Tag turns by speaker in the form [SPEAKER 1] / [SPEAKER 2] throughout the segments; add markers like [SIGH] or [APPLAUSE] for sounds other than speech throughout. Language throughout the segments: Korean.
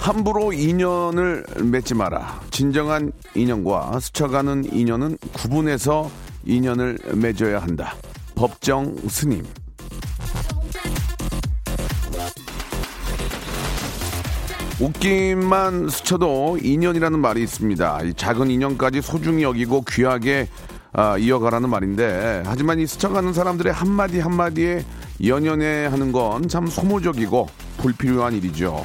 [SPEAKER 1] 함부로 인연을 맺지 마라. 진정한 인연과 스쳐가는 인연은 구분해서 인연을 맺어야 한다. 법정 스님. 웃김만 스쳐도 인연이라는 말이 있습니다. 이 작은 인연까지 소중히 여기고 귀하게 아, 이어가라는 말인데 하지만 이 스쳐가는 사람들의 한마디 한마디에 연연해 하는 건 참 소모적이고 불필요한 일이죠.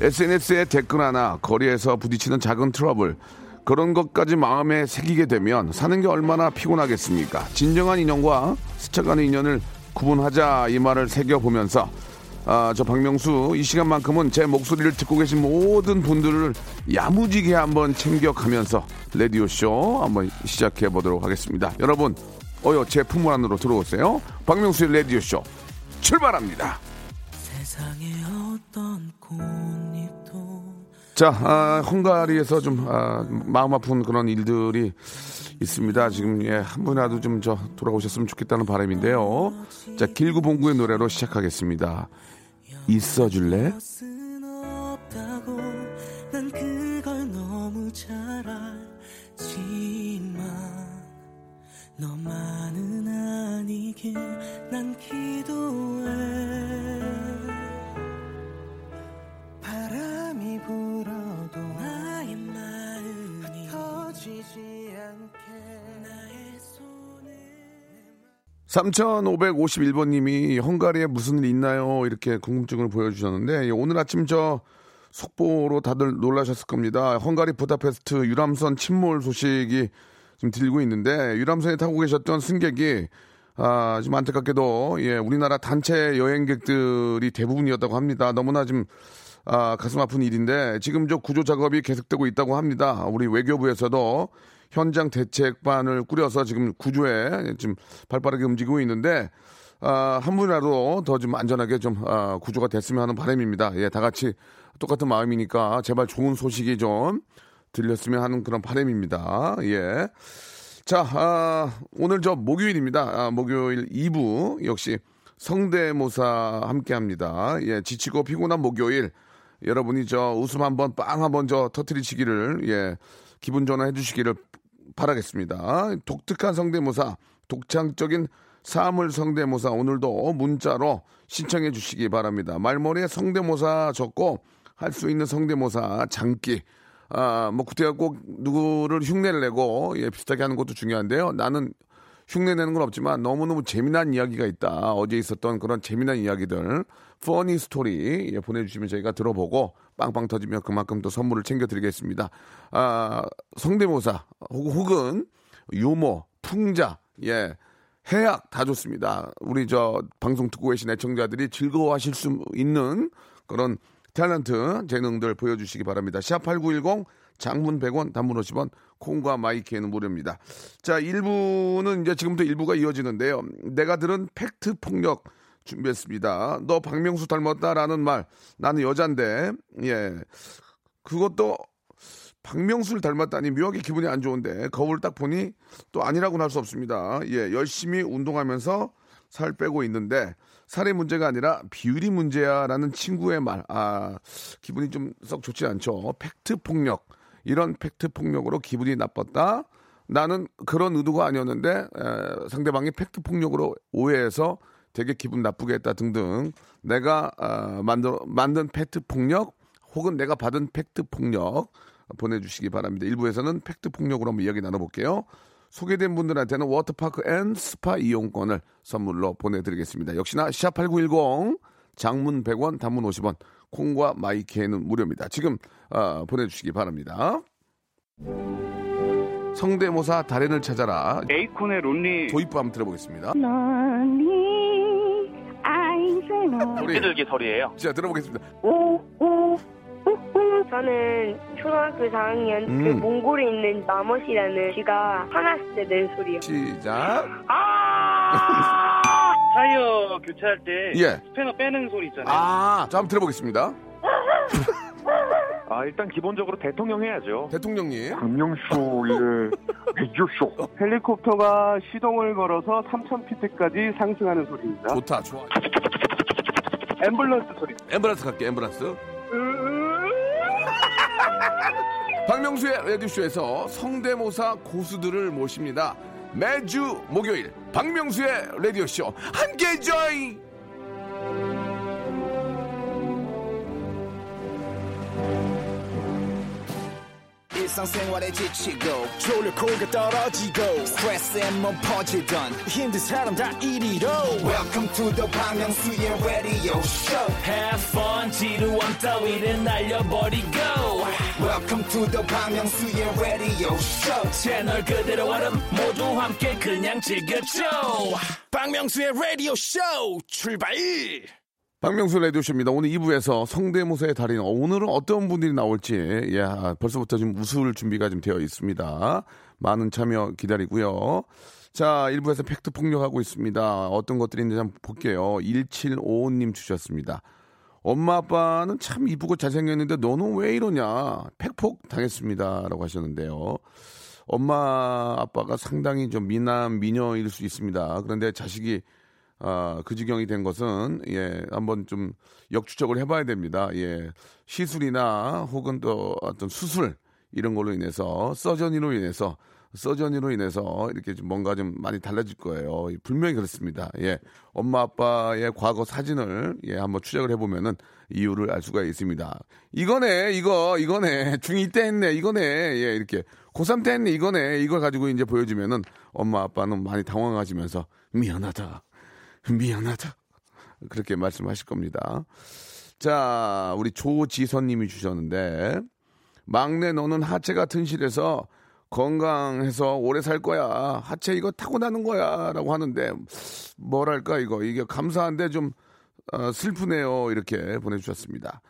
[SPEAKER 1] SNS에 댓글 하나, 거리에서 부딪히는 작은 트러블, 그런 것까지 마음에 새기게 되면 사는 게 얼마나 피곤하겠습니까? 진정한 인연과 스쳐가는 인연을 구분하자 이 말을 새겨보면서 아, 저 박명수 이 시간만큼은 제 목소리를 듣고 계신 모든 분들을 야무지게 한번 챙겨가면서 라디오쇼 한번 시작해 보도록 하겠습니다. 여러분, 어여 제 품물 안으로 들어오세요. 박명수의 레디오쇼 출발합니다. 자, 아, 헝가리에서 좀 아, 마음 아픈 그런 일들이 있습니다. 지금 예, 한 분이라도 좀 저 돌아오셨으면 좋겠다는 바람인데요. 자, 길구봉구의 노래로 시작하겠습니다. 있어줄래?
[SPEAKER 2] 너만은 아니길 난 기 불어도 나의 마음이 흩어지지 않게 나의 손을
[SPEAKER 1] 3551번님이 헝가리에 무슨 일 있나요? 이렇게 궁금증을 보여주셨는데 오늘 아침 저 속보로 다들 놀라셨을 겁니다. 헝가리 부다페스트 유람선 침몰 소식이 지금 들고 있는데 유람선에 타고 계셨던 승객이 아, 좀 안타깝게도 예, 우리나라 단체 여행객들이 대부분이었다고 합니다. 너무나 좀 아, 가슴 아픈 일인데 지금 저 구조 작업이 계속되고 있다고 합니다. 우리 외교부에서도 현장 대책반을 꾸려서 지금 구조에 지금 발빠르게 움직이고 있는데 아, 한 분이라도 더 좀 안전하게 좀 아, 구조가 됐으면 하는 바람입니다. 예, 다 같이 똑같은 마음이니까 제발 좋은 소식이 좀 들렸으면 하는 그런 바람입니다. 예. 자, 아, 오늘 저 목요일입니다. 아, 목요일 2부 역시 성대모사 함께 합니다. 예, 지치고 피곤한 목요일 여러분이 저 웃음 한번 빵 한번 저 터트리시기를 예, 기분 전환해 주시기를 바라겠습니다. 독특한 성대모사, 독창적인 사물 성대모사 오늘도 문자로 신청해 주시기 바랍니다. 말머리에 성대모사 적고 할 수 있는 성대모사 장기 아, 뭐 구태가 꼭 누구를 흉내를 내고 예, 비슷하게 하는 것도 중요한데요. 나는 흉내 내는 건 없지만 너무너무 재미난 이야기가 있다. 어제 있었던 그런 재미난 이야기들, 퍼니 스토리 예, 보내주시면 저희가 들어보고 빵빵 터지면 그만큼 또 선물을 챙겨드리겠습니다. 아, 성대모사 혹- 혹은 유머, 풍자, 예, 해악 다 좋습니다. 우리 저 방송 듣고 계신 애청자들이 즐거워하실 수 있는 그런 탤런트 재능들 보여주시기 바랍니다. 샵8910 장문 100원 단문 50원 콩과 마이케이는 무료입니다. 자 1부는 이제 지금부터 1부가 이어지는데요. 내가 들은 팩트 폭력 준비했습니다. 너 박명수 닮았다라는 말 나는 여잔데 예 그것도 박명수를 닮았다니 묘하게 기분이 안 좋은데 거울을 딱 보니 또 아니라고는 할 수 없습니다. 예, 열심히 운동하면서 살 빼고 있는데 살의 문제가 아니라 비율이 문제야라는 친구의 말. 아, 기분이 좀 썩 좋지 않죠. 팩트 폭력. 이런 팩트 폭력으로 기분이 나빴다. 나는 그런 의도가 아니었는데 에, 상대방이 팩트 폭력으로 오해해서 되게 기분 나쁘게 했다 등등. 내가 아, 만들 만든 팩트 폭력 혹은 내가 받은 팩트 폭력 보내주시기 바랍니다. 1부에서는 팩트 폭력으로 한번 이야기 나눠볼게요. 소개된 분들한테는 워터파크 and 스파 이용권을 선물로 보내드리겠습니다. 역시나 샵8910 장문 100원 단문 50원 콩과 마이케이는 무료입니다. 지금 어, 보내주시기 바랍니다. 성대모사 달인을 찾아라
[SPEAKER 3] 에이콘의 Lonely
[SPEAKER 1] 도입부 한번 들어보겠습니다.
[SPEAKER 4] Lonely I'm
[SPEAKER 1] so lonely
[SPEAKER 3] 비둘기 소리예요.
[SPEAKER 1] 자 들어보겠습니다.
[SPEAKER 4] 오오
[SPEAKER 3] 저는 초등학교 4학년 그
[SPEAKER 1] 음.
[SPEAKER 3] 몽골에 있는 마멋이라는 쥐가 화났을 때 낸 소리요.
[SPEAKER 1] 시작.
[SPEAKER 4] 타이어 교체할 때
[SPEAKER 1] 예.
[SPEAKER 4] 스패너 빼는 소리 있잖아요.
[SPEAKER 1] 아, 자, 한번 들어보겠습니다.
[SPEAKER 5] 아 일단 기본적으로 대통령 해야죠.
[SPEAKER 1] 대통령님.
[SPEAKER 5] 박명수의 라디오쇼. [LAUGHS]
[SPEAKER 6] 헬리콥터가 시동을 걸어서 3,000피트까지 상승하는 소리입니다.
[SPEAKER 1] 좋다, 좋아.
[SPEAKER 6] 앰뷸런스 소리.
[SPEAKER 1] 엠브란스 갈게, 엠브란스. [LAUGHS] 박명수의 라디오쇼에서 성대모사 고수들을 모십니다. 매주 목요일 박명수의 라디오쇼 함께 join!
[SPEAKER 7] 일상생활에 지치고, 졸려 코가 떨어지고, 스트레스에 몸 퍼지던, 힘든 사람 다 이리로. welcome to the Bang Myung-soo's radio show
[SPEAKER 2] Have fun 지루함 따위를 날려버리고
[SPEAKER 7] welcome to the Myung-soo's radio show
[SPEAKER 2] 채널 그대로 얼음 모두 함께 그냥 즐겨줘
[SPEAKER 7] 박명수의 라디오 쇼 출발
[SPEAKER 1] 박명수 라디오쇼입니다. 오늘 2부에서 성대모사의 달인, 어, 오늘은 어떤 분들이 나올지, 예, 아, 벌써부터 지금 웃을 준비가 좀 되어 있습니다. 많은 참여 기다리고요. 자, 1부에서 팩트 폭력하고 있습니다. 어떤 것들이 있는지 한번 볼게요. 1755님 주셨습니다. 엄마 아빠는 참 이쁘고 잘생겼는데 너는 왜 이러냐? 팩폭 당했습니다. 라고 하셨는데요. 엄마 아빠가 상당히 좀 미남 미녀일 수 있습니다. 그런데 자식이 아, 그 지경이 된 것은 예, 한번 좀 역추적을 해봐야 됩니다. 예, 시술이나 혹은 또 어떤 수술 이런 걸로 인해서 서전이로 인해서 서전이로 인해서 이렇게 좀 뭔가 좀 많이 달라질 거예요. 분명히 그렇습니다. 예, 엄마 아빠의 과거 사진을 예 한번 추적을 해보면은 이유를 알 수가 있습니다. 이거네, 이거, 이거네, 중2 때 했네, 이거네, 예 이렇게 고3 때 했네, 이거네, 이걸 가지고 이제 보여주면은 엄마 아빠는 많이 당황하시면서 미안하다. 미안하다. 그렇게 말씀하실 겁니다. 자, 우리 조지선 님이 주셨는데, 막내 너는 하체가 튼실해서 건강해서 오래 살 거야. 하체 이거 타고나는 거야. 라고 하는데, 뭐랄까, 이거. 이게 감사한데 좀 어, 슬프네요. 이렇게 보내주셨습니다.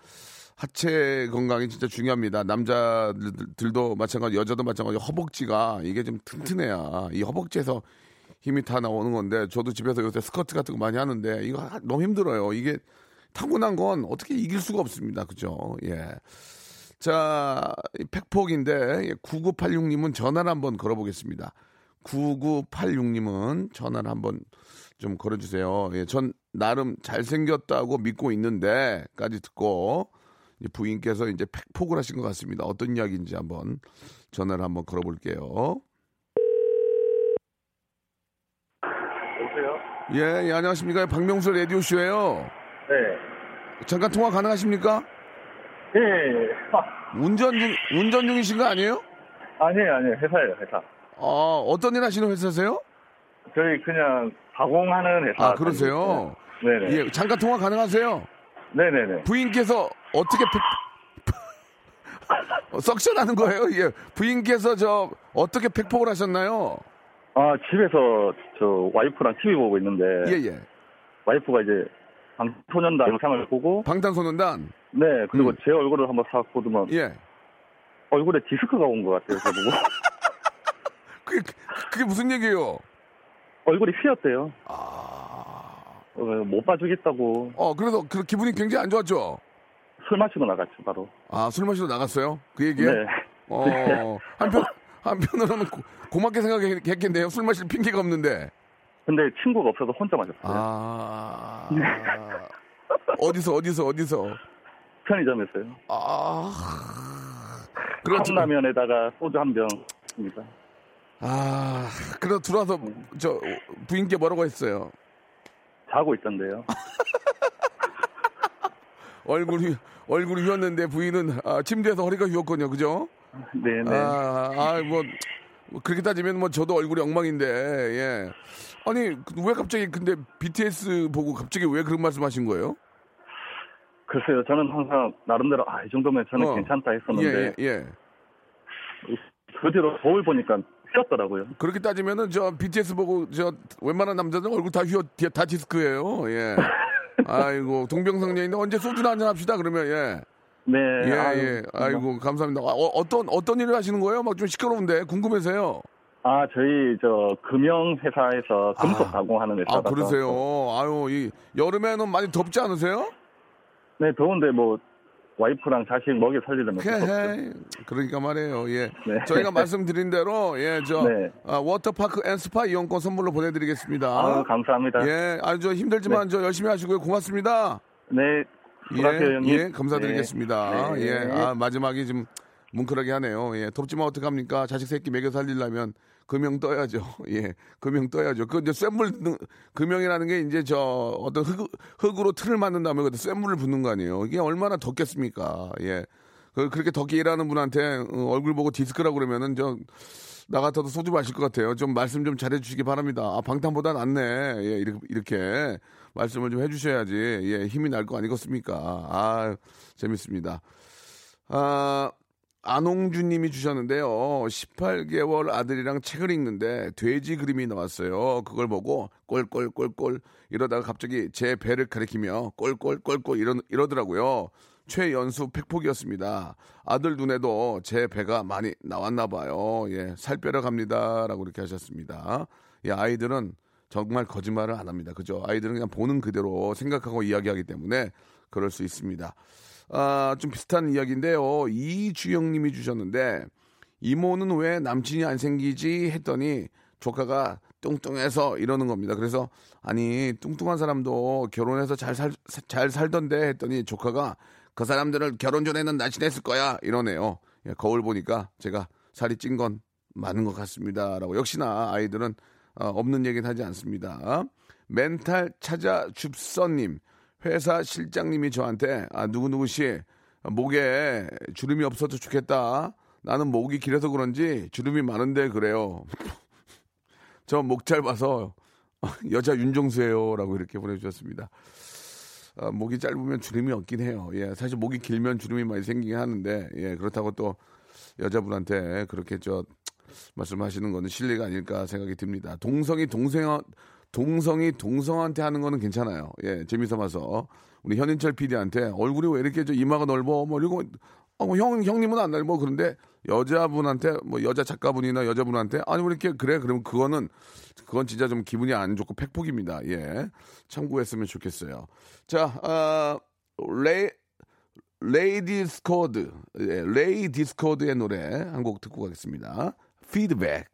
[SPEAKER 1] 하체 건강이 진짜 중요합니다. 남자들도 마찬가지, 여자도 마찬가지. 허벅지가 이게 좀 튼튼해야 이 허벅지에서 힘이 다 나오는 건데 저도 집에서 요새 스커트 같은 거 많이 하는데 이거 하- 너무 힘들어요. 이게 타고난 건 어떻게 이길 수가 없습니다. 그죠? 예. 자, 이 팩폭인데 9986님은 전화를 한번 걸어보겠습니다. 9986님은 전화를 한번 좀 걸어주세요. 예, 전 나름 잘생겼다고 믿고 있는데까지 듣고 부인께서 이제 팩폭을 하신 것 같습니다. 어떤 이야기인지 한번 전화를 한번 걸어볼게요.
[SPEAKER 6] 여보세요?
[SPEAKER 1] 예, 예, 안녕하십니까. 박명수 라디오쇼예요
[SPEAKER 6] 네.
[SPEAKER 1] 잠깐 통화 가능하십니까?
[SPEAKER 6] 예.
[SPEAKER 1] 운전 중, 운전 중이신 거 아니에요?
[SPEAKER 6] 아니에요, 아니에요. 회사예요, 회사.
[SPEAKER 1] 어, 어떤 일 하시는 회사세요?
[SPEAKER 6] 저희 그냥 가공하는 회사.
[SPEAKER 1] 아, 그러세요?
[SPEAKER 6] 네 네.
[SPEAKER 1] 예, 잠깐 통화 가능하세요?
[SPEAKER 6] 네 네 네.
[SPEAKER 1] 부인께서 어떻게 팩, 어, [LAUGHS] 석션 하는 거예요? 예. 부인께서 저 어떻게 팩폭을 하셨나요?
[SPEAKER 6] 아, 집에서 저 와이프랑 TV 보고 있는데.
[SPEAKER 1] 예, 예.
[SPEAKER 6] 와이프가 이제 방소년단 영상을 보고.
[SPEAKER 1] 방탄소년단.
[SPEAKER 6] 네, 그리고
[SPEAKER 1] 음.
[SPEAKER 6] 제 얼굴을 한번 싹 보더만.
[SPEAKER 1] 예.
[SPEAKER 6] 얼굴에 디스크가 온 것 같아요, 저보고. [LAUGHS]
[SPEAKER 1] 그게, 그게 무슨 얘기예요?
[SPEAKER 6] 얼굴이 휘었대요.
[SPEAKER 1] 아.
[SPEAKER 6] 어, 못 봐주겠다고.
[SPEAKER 1] 어, 그래서 그 기분이 굉장히 안 좋았죠?
[SPEAKER 6] 술 마시고 나갔죠, 바로.
[SPEAKER 1] 아, 술 마시러 나갔어요? 그 얘기에?
[SPEAKER 6] 네.
[SPEAKER 1] 어, 한편, 한편으로는 고, 고맙게 생각했겠네요. 술 마실 핑계가 없는데.
[SPEAKER 6] 근데 친구가 없어서 혼자 마셨어요.
[SPEAKER 1] 아. 어디서, 어디서, 어디서?
[SPEAKER 6] 편의점에서요.
[SPEAKER 1] 아. 그렇죠.
[SPEAKER 6] 컵라면에다가 소주 한 병입니다.
[SPEAKER 1] 아, 그래 들어와서 저 부인께 뭐라고 했어요?
[SPEAKER 6] 자고 있던데요. [LAUGHS]
[SPEAKER 1] 얼굴이 얼굴이 휘었는데 부인은 아, 침대에서 허리가 휘었거든요, 그죠?
[SPEAKER 6] 네네.
[SPEAKER 1] 아, 아, 뭐, 뭐 그렇게 따지면 뭐 저도 얼굴이 엉망인데, 예. 아니 왜 갑자기 근데 BTS 보고 갑자기 왜 그런 말씀하신 거예요?
[SPEAKER 6] 글쎄요, 저는 항상 나름대로 아, 이 정도면 저는
[SPEAKER 1] 어.
[SPEAKER 6] 괜찮다 했었는데
[SPEAKER 1] 예, 예, 예.
[SPEAKER 6] 그 뒤로 거울 보니까 휘었더라고요.
[SPEAKER 1] 그렇게 따지면은 저 BTS 보고 저 웬만한 남자들 얼굴 다 휘어 다 디스크예요. 예. [LAUGHS] 아이고 동병상련인데 언제 소주나 한잔 합시다 그러면 예.
[SPEAKER 6] 네.
[SPEAKER 1] 예,
[SPEAKER 6] 아유,
[SPEAKER 1] 예. 아이고, 감사합니다. 아, 어, 어떤, 어떤 일을 하시는 거예요? 막 좀 시끄러운데, 궁금해서요.
[SPEAKER 6] 아, 저희 저 금융 회사에서 금속
[SPEAKER 1] 아.
[SPEAKER 6] 가공하는
[SPEAKER 1] 아,
[SPEAKER 6] 회사라서.
[SPEAKER 1] 그러세요. 아유, 이, 여름에는 많이 덥지 않으세요?
[SPEAKER 6] 네, 더운데 뭐 와이프랑 자식 먹여 살리려면
[SPEAKER 1] 헤헤. 그러니까 말이에요. 예.
[SPEAKER 6] 네.
[SPEAKER 1] 저희가 말씀드린 대로, 예, 저,
[SPEAKER 6] 네.
[SPEAKER 1] 아, 워터파크 and 스파 이용권 선물로 보내 드리겠습니다.
[SPEAKER 6] 아, 감사합니다.
[SPEAKER 1] 예, 아주 저 힘들지만 저 열심히 하시고요. 고맙습니다.
[SPEAKER 6] 네.
[SPEAKER 1] 예,
[SPEAKER 6] 형님.
[SPEAKER 1] 예, 감사드리겠습니다.
[SPEAKER 6] 네.
[SPEAKER 1] 예,
[SPEAKER 6] 네.
[SPEAKER 1] 아, 마지막이 좀 뭉클하게 하네요. 예, 덥지만 어떡합니까? 자식 새끼 먹여 살리려면 금형 떠야죠. [LAUGHS] 예, 금형 떠야죠. 그 이제 쇳물, 능- 금형이라는 게 이제 저 어떤 흙, 흙으로 틀을 만든 다음에 그 쇳물을 붓는 거 아니에요. 이게 얼마나 덥겠습니까? 예. 그, 그렇게 덥게 일하는 분한테 어, 얼굴 보고 디스크라고 그러면은 저, 나 같아도 소주 마실 것 같아요. 좀 말씀 좀 잘해 주시기 바랍니다. 아, 방탄보다 낫네. 예, 이렇게, 이렇게 말씀을 좀 해 주셔야지. 예, 힘이 날 거 아니겠습니까? 아, 재밌습니다. 아, 안홍준 님이 주셨는데요. 18개월 아들이랑 책을 읽는데 돼지 그림이 나왔어요. 그걸 보고 꼴꼴꼴꼴 이러다가 갑자기 제 배를 가리키며 꼴꼴꼴꼴 이러, 이러더라고요. 최연수 팩폭이었습니다. 아들 눈에도 제 배가 많이 나왔나 봐요. 예, 살 빼러 갑니다. 라고 이렇게 하셨습니다. 예, 아이들은 정말 거짓말을 안 합니다. 그죠? 아이들은 그냥 보는 그대로 생각하고 이야기하기 때문에 그럴 수 있습니다. 아, 좀 비슷한 이야기인데요. 이주영 님이 주셨는데, 이모는 왜 남친이 안 생기지? 했더니, 조카가 뚱뚱해서 이러는 겁니다. 그래서, 아니, 뚱뚱한 사람도 결혼해서 잘 살, 잘 살던데 했더니, 조카가 그 사람들을 결혼 전에는 날씬했을 거야. 이러네요. 예, 거울 보니까 제가 살이 찐 건 많은 것 같습니다. 라고. 역시나 아이들은 어, 없는 얘기는 하지 않습니다. 멘탈 찾아 줍서님. 회사 실장님이 저한테 아 누구누구 씨 목에 주름이 없어도 좋겠다. 나는 목이 길어서 그런지 주름이 많은데 그래요. [LAUGHS] 저 목 짧아서 [LAUGHS] 여자 윤종수예요라고 이렇게 보내주셨습니다. 아, 목이 짧으면 주름이 없긴 해요. 예, 사실 목이 길면 주름이 많이 생기긴 하는데 예, 그렇다고 또 여자분한테 그렇게 저 말씀하시는 거는 실례가 아닐까 생각이 듭니다. 동성이 동생 동성이 동성한테 하는 거는 괜찮아요. 예, 재미삼아서 우리 현인철 PD한테 얼굴이 왜 이렇게 저 이마가 넓어 뭐 이러고 어, 뭐 형, 형님은 안 넓어 그런데 여자분한테 뭐 여자 작가분이나 여자분한테 아니 왜 이렇게 그래 그러면 그거는 그건 진짜 좀 기분이 안 좋고 팩폭입니다. 예, 참고했으면 좋겠어요. 자, 아, 레이 레이디스 코드, 예, 레이디스 코드의 노래 한 곡 듣고 가겠습니다. 피드백.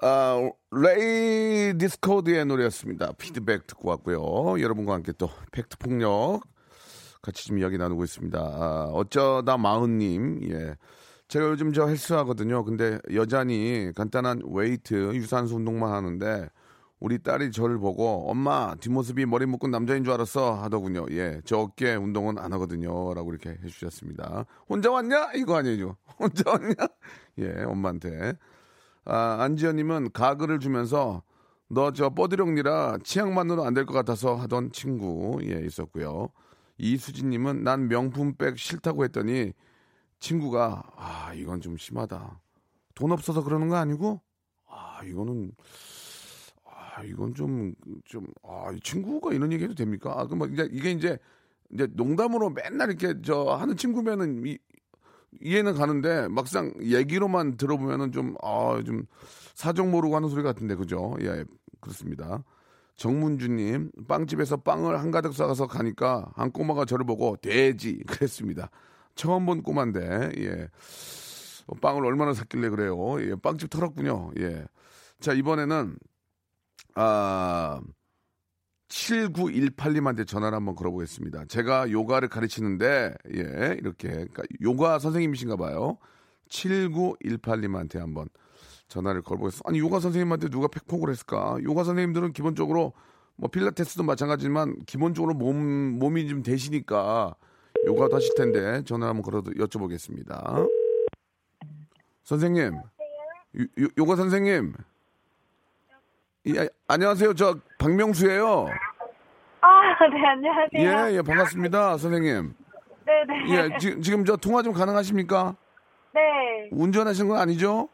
[SPEAKER 1] 아, 레이디스 코드의 노래였습니다. 피드백 듣고 왔고요. 여러분과 함께 또 팩트 폭력 같이 좀 이야기 나누고 있습니다. 아, 어쩌다 마흔님, 예. 제가 요즘 저 헬스 하거든요. 근데 여전히 간단한 웨이트, 유산소 운동만 하는데 우리 딸이 저를 보고 엄마 뒷모습이 머리 묶은 남자인 줄 알았어 하더군요. 예, 저 어깨 운동은 안 하거든요. 라고 이렇게 해주셨습니다. 혼자 왔냐? 이거 아니죠. [LAUGHS] 혼자 왔냐? 예, 엄마한테. 아, 안지연님은 가글을 주면서 너 저 뻐드령니라 치약만으로 안 될 것 같아서 하던 친구 예 있었고요. 이수진님은 난 명품백 싫다고 했더니 친구가 아 이건 좀 심하다. 돈 없어서 그러는 거 아니고 아 이거는 아 이건 좀 좀 아 친구가 이런 얘기 해도 됩니까? 아 그럼 이제 이게 이제 이제 농담으로 맨날 이렇게 저 하는 친구면은 이, 이해는 가는데 막상 얘기로만 들어보면은 좀 아 좀 사정 모르고 하는 소리 같은데 그죠? 예 그렇습니다. 정문주님 빵집에서 빵을 한가득 싸가서 가니까 한 꼬마가 저를 보고 돼지 [LAUGHS] 그랬습니다. 처음 본 꼬마인데 예 어, 빵을 얼마나 샀길래 그래요? 예 빵집 털었군요. 예. 자 이번에는 아 7918님한테 전화를 한번 걸어보겠습니다. 제가 요가를 가르치는데, 예, 이렇게, 그러니까 요가 선생님이신가 봐요. 7918님한테 한번 전화를 걸어보겠습니다. 아니, 요가 선생님한테 누가 팩폭을 했을까? 요가 선생님들은 기본적으로 뭐 필라테스도 마찬가지지만 기본적으로 몸, 몸이 좀 되시니까 요가도 하실 텐데 전화 한번 걸어도 여쭤보겠습니다. 선생님, 요, 요- 요가 선생님. 예, 안녕하세요. 저 박명수예요.
[SPEAKER 3] 아, 네, 안녕하세요.
[SPEAKER 1] 예, 예, 반갑습니다, 선생님.
[SPEAKER 3] 네 네.
[SPEAKER 1] 예, 지, 지금 저 통화 좀 가능하십니까?
[SPEAKER 3] 네.
[SPEAKER 1] 운전하시는 건 아니죠?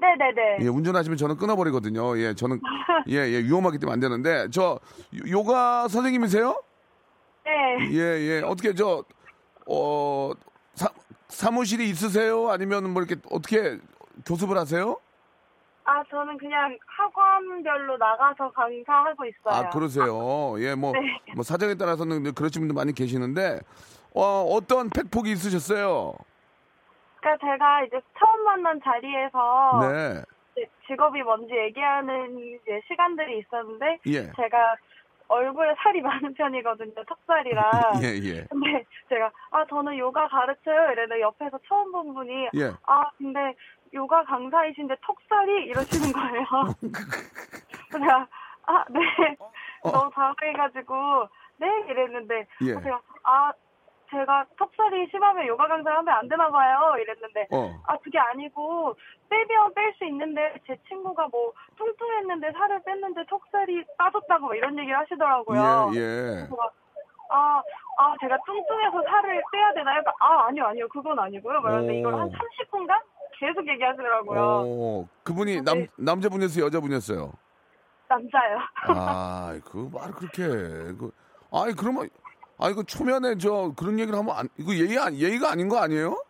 [SPEAKER 3] 네 네 네.
[SPEAKER 1] 예, 운전하시면 저는 끊어버리거든요. 예, 저는 예, 예, 위험하기 때문에 안 되는데 저 요- 요가 선생님이세요?
[SPEAKER 3] 네.
[SPEAKER 1] 예, 예. 어떻게 저 어, 사, 사무실이 있으세요? 아니면 뭐 이렇게 어떻게 교습을 하세요?
[SPEAKER 3] 아, 저는 그냥 학원별로 나가서 강사하고 있어요.
[SPEAKER 1] 아, 그러세요. 예, 뭐,
[SPEAKER 3] 네.
[SPEAKER 1] 뭐 사정에 따라서는 그러신 분들 많이 계시는데, 어, 어떤 팩폭이 있으셨어요?
[SPEAKER 3] 그러니까 제가 이제 처음 만난 자리에서
[SPEAKER 1] 네.
[SPEAKER 3] 직업이 뭔지 얘기하는 이제 시간들이 있었는데
[SPEAKER 1] 예.
[SPEAKER 3] 제가 얼굴에 살이 많은 편이거든요. 턱살이랑. [LAUGHS]
[SPEAKER 1] 예, 예.
[SPEAKER 3] 근데 제가 아 저는 요가 가르쳐요 이랬는데 옆에서 처음 본 분이
[SPEAKER 1] 예.
[SPEAKER 3] 아 근데 요가 강사이신데 턱살이 이러시는 거예요. [LAUGHS] 제가 아 네
[SPEAKER 1] 어.
[SPEAKER 3] 너무 당황해가지고 네 이랬는데
[SPEAKER 1] 예.
[SPEAKER 3] 제가 아 제가 턱살이 심하면 요가 강사 하면 안 되나 봐요 이랬는데
[SPEAKER 1] 어.
[SPEAKER 3] 아 그게 아니고 빼면 뺄 수 있는데 제 친구가 뭐 뚱뚱했는데 살을 뺐는데 턱살이 빠졌다고 막 이런 얘기를 하시더라고요.
[SPEAKER 1] 예, 예.
[SPEAKER 3] 아, 아, 제가 뚱뚱해서 살을 빼야 되나요? 그러니까, 아, 아니요, 아니요, 그건 아니고요. 그런데
[SPEAKER 1] 오.
[SPEAKER 3] 이걸 한 30분간 계속 얘기하시더라고요.
[SPEAKER 1] 어, 그분이 남,
[SPEAKER 3] 네.
[SPEAKER 1] 남자분이었어요? 여자분이었어요?
[SPEAKER 3] 남자요.
[SPEAKER 1] 아, 그 말 그렇게. 그, 아니, 그러면, 아, 이거 초면에 저 그런 얘기를 하면 안, 이거 예의, 안- 예의가 아닌 거 아니에요?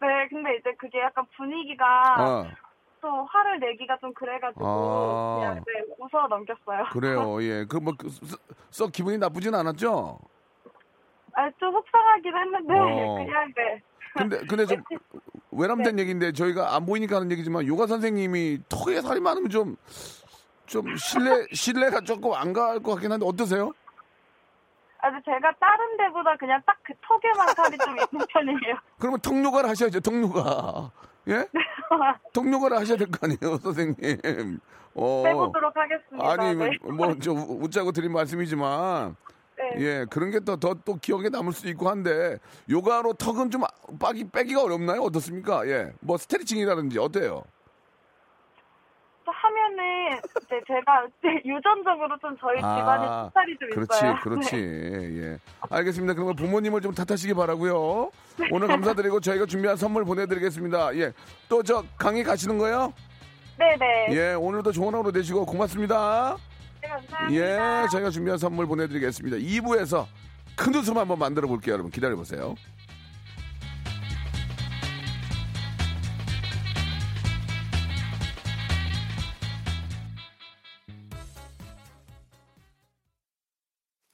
[SPEAKER 3] 네, 근데 이제 그게 약간 분위기가
[SPEAKER 1] 아,
[SPEAKER 3] 또 화를 내기가 좀 그래가지고
[SPEAKER 1] 아.
[SPEAKER 3] 그냥 네, 웃어 넘겼어요.
[SPEAKER 1] 그래요, [LAUGHS] 예. 그, 뭐, 그, 썩- 썩 기분이 나쁘진 않았죠?
[SPEAKER 3] 아, 좀 속상하긴 했는데
[SPEAKER 1] 어.
[SPEAKER 3] 그냥 네.
[SPEAKER 1] 근데, 근데 좀, [LAUGHS] 외람된 얘기인데 저희가 안 보이니까 하는 얘기지만 요가 선생님이 턱에 살이 많으면 좀, 좀 신뢰, 신뢰가 조금 안 갈 것 같긴 한데 어떠세요?
[SPEAKER 3] 아, 근데 제가 다른 데보다 그냥 딱 그 턱에만 살이 좀 있는 [LAUGHS] 편이에요.
[SPEAKER 1] 그러면 턱요가를 하셔야죠, 턱요가. 예? 턱요가를 하셔야 될 거 아니에요, [LAUGHS] 선생님. 어.
[SPEAKER 3] 빼보도록 하겠습니다.
[SPEAKER 1] 아니,
[SPEAKER 3] 네.
[SPEAKER 1] 뭐, 저, 웃자고 드린 말씀이지만,
[SPEAKER 3] 네.
[SPEAKER 1] 예, 그런 게 또, 더, 또 기억에 남을 수도 있고 한데, 요가로 턱은 좀 빠기, 빼기가 어렵나요? 어떻습니까? 예. 뭐, 스트레칭이라든지, 어때요?
[SPEAKER 3] 또 하면은 이제 제가 이제 유전적으로 좀 저희 집안에 턱살이 좀
[SPEAKER 1] 아, 그렇지,
[SPEAKER 3] 있어요.
[SPEAKER 1] 그렇지.
[SPEAKER 3] 네.
[SPEAKER 1] 예. 알겠습니다. 그러면 부모님을 좀 탓하시기 바라고요 오늘 감사드리고 저희가 준비한 선물 보내드리겠습니다. 예. 또 저 강의 가시는 거예요?
[SPEAKER 3] 네네.
[SPEAKER 1] 예, 오늘도 좋은 하루 되시고 고맙습니다.
[SPEAKER 3] 네, 감사합니다.
[SPEAKER 1] 예, 저희가 준비한 선물 보내드리겠습니다. 2부에서 큰 웃음 한번 만들어 볼게요, 여러분. 기다려 보세요.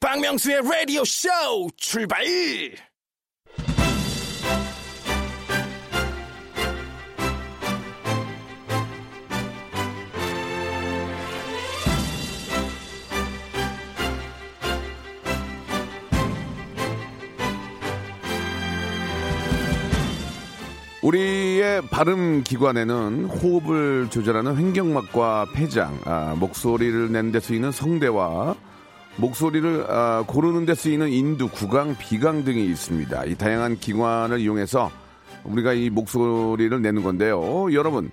[SPEAKER 2] 박명수의 라디오 쇼 출발!
[SPEAKER 1] 우리의 발음 기관에는 호흡을 조절하는 횡격막과 폐장, 아, 목소리를 낸 데 쓰이는 성대와 목소리를 아, 고르는 데 쓰이는 인두, 구강, 비강 등이 있습니다. 이 다양한 기관을 이용해서 우리가 이 목소리를 내는 건데요. 여러분,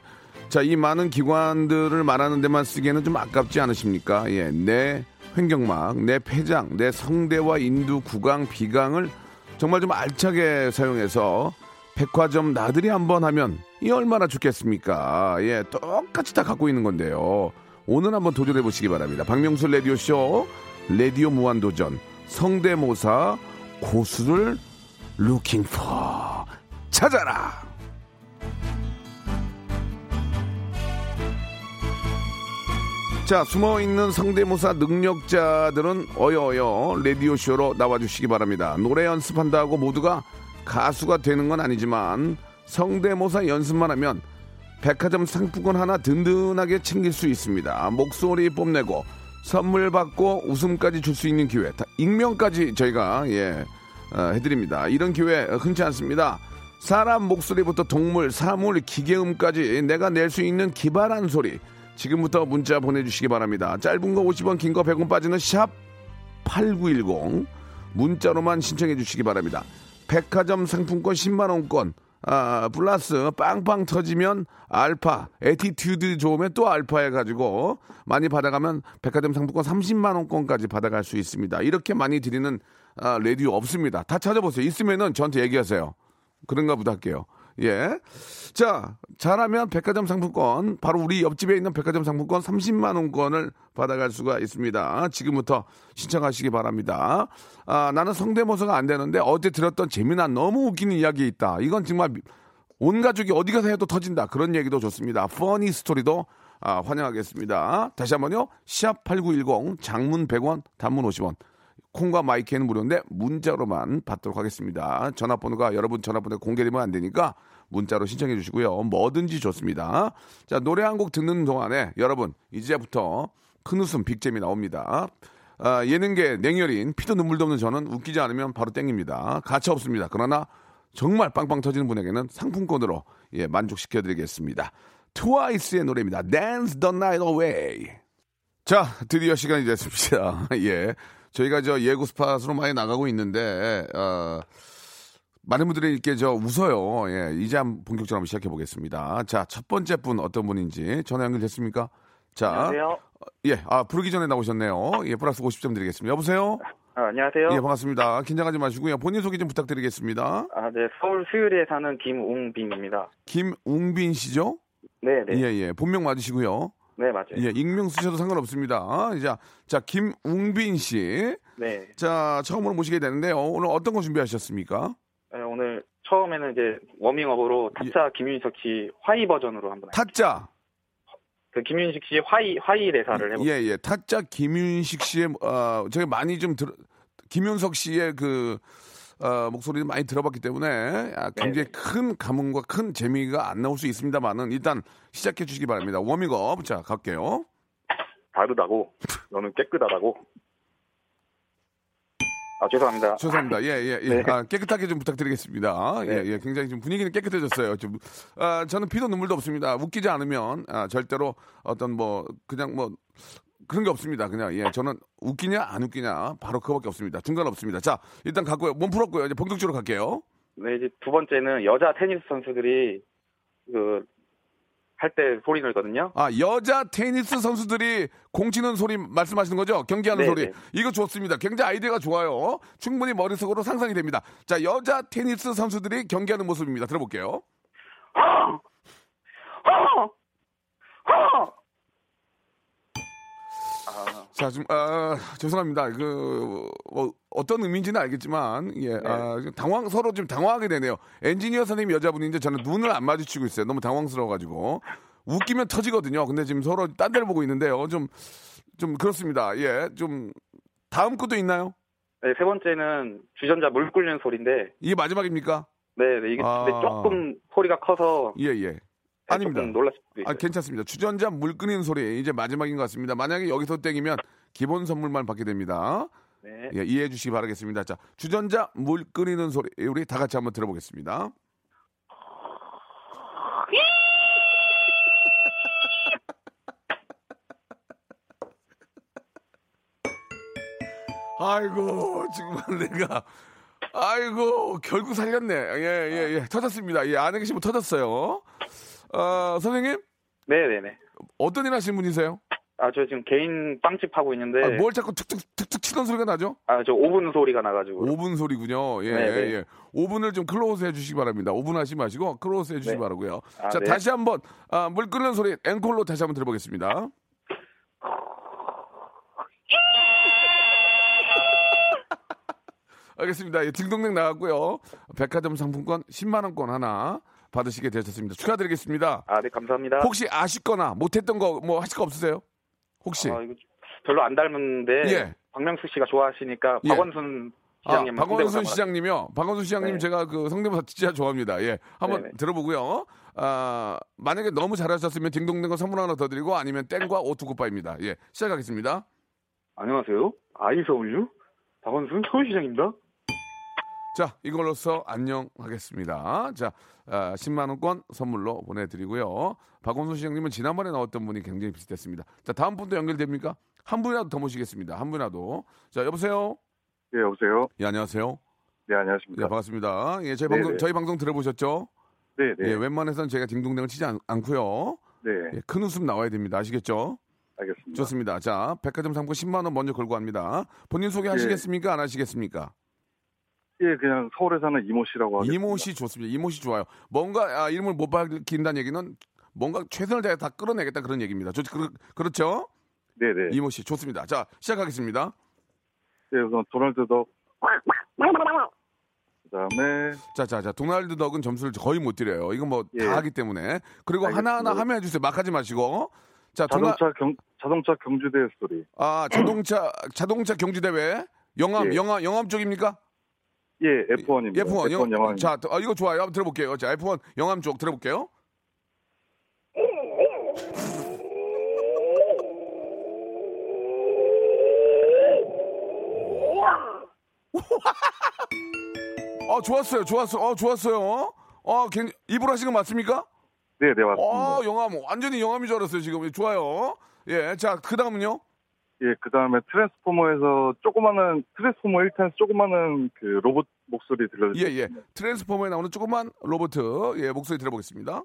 [SPEAKER 1] 자, 이 많은 기관들을 말하는 데만 쓰기에는 좀 아깝지 않으십니까? 예, 내 횡격막, 내 폐장, 내 성대와 인두, 구강, 비강을 정말 좀 알차게 사용해서 백화점 나들이 한번 하면 이 얼마나 좋겠습니까? 예, 똑같이 다 갖고 있는 건데요. 오늘 한번 도전해 보시기 바랍니다. 박명수 라디오 쇼, 라디오 무한 도전, 성대모사 고수를 looking for 찾아라. 자, 숨어 있는 성대모사 능력자들은 어여어여 라디오 쇼로 나와 주시기 바랍니다. 노래 연습한다고 모두가 가수가 되는 건 아니지만 성대모사 연습만 하면 백화점 상품권 하나 든든하게 챙길 수 있습니다. 목소리 뽐내고 선물 받고 웃음까지 줄 수 있는 기회, 다 익명까지 저희가 예 어, 해드립니다. 이런 기회 흔치 않습니다. 사람 목소리부터 동물, 사물, 기계음까지 내가 낼 수 있는 기발한 소리 지금부터 문자 보내주시기 바랍니다. 짧은 거 50원, 긴 거 100원 빠지는 샵 8910 문자로만 신청해 주시기 바랍니다. 백화점 상품권 10만원권 아, 플러스 빵빵 터지면 알파 attitude 좋으면 또 알파 해가지고 많이 받아가면 백화점 상품권 30만 원권까지 받아갈 수 있습니다. 이렇게 많이 드리는 아, 레디오 없습니다. 다 찾아보세요. 있으면은 저한테 얘기하세요. 그런가 보다 할게요. 예. 자, 잘하면 백화점 상품권, 바로 우리 옆집에 있는 백화점 상품권 30만원권을 받아갈 수가 있습니다. 지금부터 신청하시기 바랍니다. 아, 나는 성대모사가 안 되는데 어제 들었던 재미난 너무 웃기는 이야기 있다. 이건 정말 온 가족이 어디 가서 해도 터진다. 그런 얘기도 좋습니다. 퍼니 스토리도 아, 환영하겠습니다. 다시 한 번요. 시합 8910 장문 100원, 단문 50원. 콩과 마이크는 무료인데 문자로만 받도록 하겠습니다. 전화번호가 여러분 전화번호 공개되면 안 되니까 문자로 신청해 주시고요. 뭐든지 좋습니다. 자, 노래 한 곡 듣는 동안에 여러분 이제부터 큰 웃음 빅잼이 나옵니다. 아, 예능계 냉혈인 피도 눈물도 없는 저는 웃기지 않으면 바로 땡깁니다. 가차 없습니다. 그러나 정말 빵빵 터지는 분에게는 상품권으로 예, 만족시켜 드리겠습니다. 트와이스의 노래입니다. Dance the Night Away. 자, 드디어 시간이 됐습니다. [LAUGHS] 예. 저희가 저 예고 스팟으로 많이 나가고 있는데, 어, 많은 분들이 이렇게 저 웃어요. 예. 이제 한번 본격적으로 한번 시작해 보겠습니다. 자, 첫 번째 분 어떤 분인지 전화 연결됐습니까? 자.
[SPEAKER 4] 안녕하세요.
[SPEAKER 1] 예. 아, 부르기 전에 나오셨네요. 예, 플러스 50점 드리겠습니다. 여보세요?
[SPEAKER 4] 아, 안녕하세요.
[SPEAKER 1] 예, 반갑습니다. 긴장하지 마시고요. 본인 소개 좀 부탁드리겠습니다.
[SPEAKER 4] 아, 네. 서울 수유리에 사는 김웅빈입니다.
[SPEAKER 1] 김웅빈 씨죠?
[SPEAKER 4] 네, 네.
[SPEAKER 1] 예, 예. 본명 맞으시고요.
[SPEAKER 4] 네, 맞아요.
[SPEAKER 1] 예, 익명 쓰셔도 상관없습니다. 자, 자, 김웅빈 씨.
[SPEAKER 4] 네.
[SPEAKER 1] 자, 처음으로 모시게 되는데요. 오늘 어떤 거 준비하셨습니까?
[SPEAKER 4] 네, 오늘 처음에는 이제 워밍업으로 타짜 김윤석 씨 화이 버전으로 한번.
[SPEAKER 1] 타짜.
[SPEAKER 4] 그 김윤식 씨 화이 화이 대사를 해볼게요.
[SPEAKER 1] 예, 예. 타짜 김윤식 씨의, 어, 제가 많이 좀 들, 김윤석 씨의 그, 어, 목소리를 많이 들어봤기 때문에 아, 굉장히
[SPEAKER 4] 네네.
[SPEAKER 1] 큰 감흥과 큰 재미가 안 나올 수 있습니다만은 일단 시작해 주시기 바랍니다. 워밍업. 자, 갈게요.
[SPEAKER 5] 다르다고. 너는 깨끗하다고.
[SPEAKER 4] 아, 죄송합니다.
[SPEAKER 1] 죄송합니다. 예, 예, 예.
[SPEAKER 4] 네.
[SPEAKER 1] 아, 깨끗하게 좀 부탁드리겠습니다. 예,
[SPEAKER 4] 네.
[SPEAKER 1] 예. 굉장히 좀 분위기는 깨끗해졌어요. 좀, 아, 저는 피도 눈물도 없습니다. 웃기지 않으면, 아, 절대로 어떤 뭐, 그냥 뭐, 그런 게 없습니다. 그냥, 예. 저는 웃기냐, 안 웃기냐, 바로 그거밖에 없습니다. 중간 없습니다. 자, 일단 갖고요. 몸 풀었고요. 이제 본격적으로 갈게요.
[SPEAKER 4] 네, 이제 두 번째는 여자 테니스 선수들이 그 할 때 소리 내거든요.
[SPEAKER 1] 아, 여자 테니스 선수들이 공 치는 소리 말씀하시는 거죠? 경기하는
[SPEAKER 4] 네,
[SPEAKER 1] 소리.
[SPEAKER 4] 네.
[SPEAKER 1] 이거 좋습니다. 굉장히 아이디어가 좋아요. 충분히 머릿속으로 상상이 됩니다. 자, 여자 테니스 선수들이 경기하는 모습입니다. 들어볼게요.
[SPEAKER 4] 아,
[SPEAKER 1] 자, 좀, 아, 죄송합니다. 그, 뭐, 어떤 의미인지는 알겠지만, 예, 아, 좀 당황, 서로 좀 당황하게 되네요. 엔지니어 선생님 여자분인데 저는 눈을 안 마주치고 있어요. 너무 당황스러워가지고. 웃기면 터지거든요. 근데 지금 서로 딴 데를 보고 있는데요. 좀, 좀 그렇습니다. 예, 좀, 다음 것도 있나요?
[SPEAKER 4] 네, 세 번째는 주전자 물 끓는 소리인데,
[SPEAKER 1] 이게 마지막입니까?
[SPEAKER 4] 네, 네, 이게
[SPEAKER 1] 아.
[SPEAKER 4] 조금 소리가 커서
[SPEAKER 1] 예, 예. 아닙니다.
[SPEAKER 4] 놀랄 수도 있어요.
[SPEAKER 1] 아, 괜찮습니다. 주전자 물 끓이는 소리 이제 마지막인 것 같습니다. 만약에 여기서 땡이면 기본 선물만 받게 됩니다.
[SPEAKER 4] 네.
[SPEAKER 1] 예, 이해해 주시기 바라겠습니다. 자, 주전자 물 끓이는 소리 우리 다 같이 한번 들어보겠습니다. [LAUGHS] 아이고 정말 내가 아이고 결국 살렸네. 예, 예, 예. 터졌습니다. 예, 안에 계시면 터졌어요. 어, 선생님
[SPEAKER 4] 네, 네, 네.
[SPEAKER 1] 어떤 일 하시는 분이세요?
[SPEAKER 4] 아, 저 지금 개인 빵집 하고 있는데,
[SPEAKER 1] 아, 뭘 자꾸 툭툭 툭툭 치던 소리가 나죠?
[SPEAKER 4] 아, 저 오븐 소리가 나가지고.
[SPEAKER 1] 오븐 소리군요. 예,
[SPEAKER 4] 네, 네.
[SPEAKER 1] 예. 오븐을 좀 close 해 주시기 바랍니다. 오픈 하지 마시고 close 해 주시기
[SPEAKER 4] 네.
[SPEAKER 1] 바라고요.
[SPEAKER 4] 아,
[SPEAKER 1] 자,
[SPEAKER 4] 네.
[SPEAKER 1] 다시 한 번 아, 물 끓는 소리 앵콜로 다시 한번 들어보겠습니다. [LAUGHS] 알겠습니다. 예, 딩동댕 나갔고요. 백화점 상품권 10만 원권 하나 받으시게 되셨습니다. 축하드리겠습니다.
[SPEAKER 4] 아, 네, 감사합니다.
[SPEAKER 1] 혹시 아쉽거나 못했던 거 뭐 하실 거 없으세요? 혹시?
[SPEAKER 4] 아, 별로 안 닮았는데,
[SPEAKER 1] 예.
[SPEAKER 4] 박명수 씨가 좋아하시니까
[SPEAKER 1] 예.
[SPEAKER 4] 박원순
[SPEAKER 1] 아,
[SPEAKER 4] 시장님
[SPEAKER 1] 박원순 시장님이요. 박원순 시장님
[SPEAKER 4] 네.
[SPEAKER 1] 제가 그 성대모사 진짜 좋아합니다. 예, 한번
[SPEAKER 4] 네네.
[SPEAKER 1] 들어보고요. 아, 만약에 너무 잘하셨으면 딩동댕거 선물 하나 더 드리고 아니면 땡과 오투굿바입니다. 예, 시작하겠습니다.
[SPEAKER 5] 안녕하세요. 아이서울유 박원순 서울시장입니다.
[SPEAKER 1] 자, 이걸로써 안녕하겠습니다. 자, 아, 10만 원권 선물로 보내드리고요. 박원순 시장님은 지난번에 나왔던 분이 굉장히 비슷했습니다. 자, 다음 분도 연결됩니까? 한 분이라도 더 모시겠습니다. 한 분이라도. 자, 여보세요.
[SPEAKER 5] 네, 여보세요.
[SPEAKER 1] 예, 안녕하세요.
[SPEAKER 5] 네,
[SPEAKER 1] 예,
[SPEAKER 5] 안녕하십니까.
[SPEAKER 1] 반갑습니다. 예, 저희
[SPEAKER 5] 네네.
[SPEAKER 1] 방송 저희 방송 들어보셨죠?
[SPEAKER 5] 네, 네.
[SPEAKER 1] 예, 웬만해서는 제가 딩동댕을 치지 않, 않고요.
[SPEAKER 5] 네,
[SPEAKER 1] 예, 큰 웃음 나와야 됩니다. 아시겠죠?
[SPEAKER 5] 알겠습니다.
[SPEAKER 1] 좋습니다. 자, 백화점 상품 10만 원 먼저 걸고 합니다. 본인 소개 하시겠습니까? 안 하시겠습니까?
[SPEAKER 5] 예, 그냥 서울에 사는 이모 씨라고 하겠습니다.
[SPEAKER 1] 이모 씨 좋습니다. 이모 씨 좋아요. 뭔가 아, 이름을 못 밝힌다는 얘기는 뭔가 최선을 다해 다 끌어내겠다 그런 얘기입니다. 좋, 그렇, 그렇죠?
[SPEAKER 5] 네네.
[SPEAKER 1] 이모 씨 좋습니다. 자 시작하겠습니다.
[SPEAKER 5] 네, 우선 도널드 덕. 그다음에
[SPEAKER 1] 자, 자, 자, 도날드 덕은 점수를 거의 못 드려요. 이건 뭐다
[SPEAKER 5] 예.
[SPEAKER 1] 하기 때문에. 그리고
[SPEAKER 5] 알겠습니다.
[SPEAKER 1] 하나하나 하면 해주세요. 막 하지 마시고. 자, 도나,
[SPEAKER 5] 자동차 경 자동차 경주대 스토리.
[SPEAKER 1] 아, 자동차, 자동차 경주대회. 영암,
[SPEAKER 5] 예.
[SPEAKER 1] 영암, 영암 쪽입니까?
[SPEAKER 5] 예, F1입니다.
[SPEAKER 1] F1,
[SPEAKER 5] F1 영화입니다.
[SPEAKER 1] 자, 어, 이거 좋아요. 한번 들어볼게요. 자, F1 영암 쪽 들어볼게요. 어, [LAUGHS] 좋았어요. 좋았어. 어, 좋았어요. 어, 괜 입으로 하신 거 맞습니까?
[SPEAKER 5] 네, 네, 맞습니다.
[SPEAKER 1] 어, 영암. 완전히 영암인 줄 알았어요, 지금. 좋아요. 예. 자, 그 다음은요?
[SPEAKER 5] 예, 그다음에 트랜스포머에서 조그마한 트랜스포머 1탄에서 조그마한 그 로봇 목소리
[SPEAKER 1] 예,
[SPEAKER 5] 들려주세요.
[SPEAKER 1] 예. 트랜스포머에 나오는 조그만 로봇, 예, 목소리 들어보겠습니다.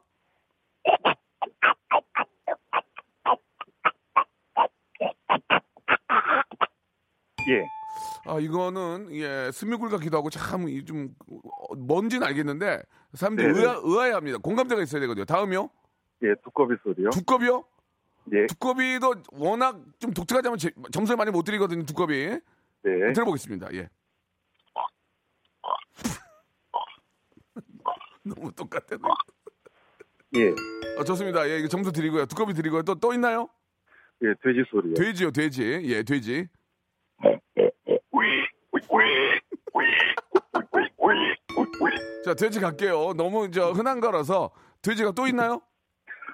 [SPEAKER 5] 예.
[SPEAKER 1] 아, 이거는, 예, 스미굴 같기도 하고 참, 이 좀, 어, 뭔지는 알겠는데, 사람들이
[SPEAKER 5] 네네.
[SPEAKER 1] 의아, 의아해 합니다. 공감대가 있어야 되거든요. 다음이요?
[SPEAKER 5] 예, 두꺼비 소리요.
[SPEAKER 1] 두꺼비요?
[SPEAKER 5] 예.
[SPEAKER 1] 두꺼비도 워낙 좀 독특하자면 제- 점수를 많이 못 드리거든요, 두꺼비.
[SPEAKER 5] 네.
[SPEAKER 1] 들어보겠습니다. 예. [LAUGHS] 너무 똑같아.
[SPEAKER 5] 예.
[SPEAKER 1] 어, 좋습니다. 예, 이거 점수 드리고요. 두꺼비 드리고요. 또, 또 있나요?
[SPEAKER 5] 예, 돼지 소리요.
[SPEAKER 1] 돼지요, 돼지. 예, 돼지. 자, 돼지 갈게요. 너무 저 흔한 거라서 돼지가 또 있나요?